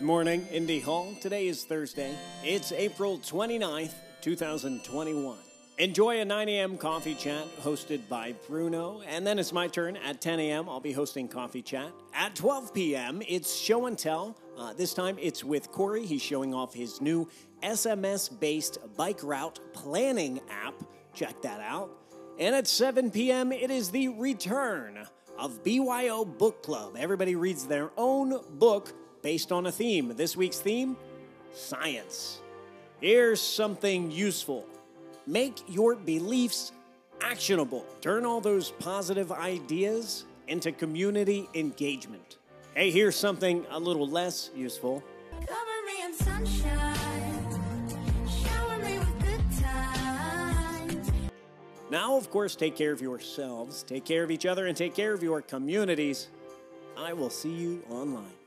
Good morning, Indy Hall. Today is Thursday. It's April 29th, 2021. Enjoy a 9 a.m. coffee chat hosted by Bruno. And then it's my turn at 10 a.m. I'll be hosting coffee chat. At 12 p.m., it's show and tell. Uh, this time it's with Corey. He's showing off his new SMS based bike route planning app. Check that out. And at 7 p.m., it is the return of BYO Book Club. Everybody reads their own book based on a theme. This week's theme science. Here's something useful make your beliefs actionable. Turn all those positive ideas into community engagement. Hey, here's something a little less useful. Cover me in sunshine. Shower me with good times. Now, of course, take care of yourselves, take care of each other, and take care of your communities. I will see you online.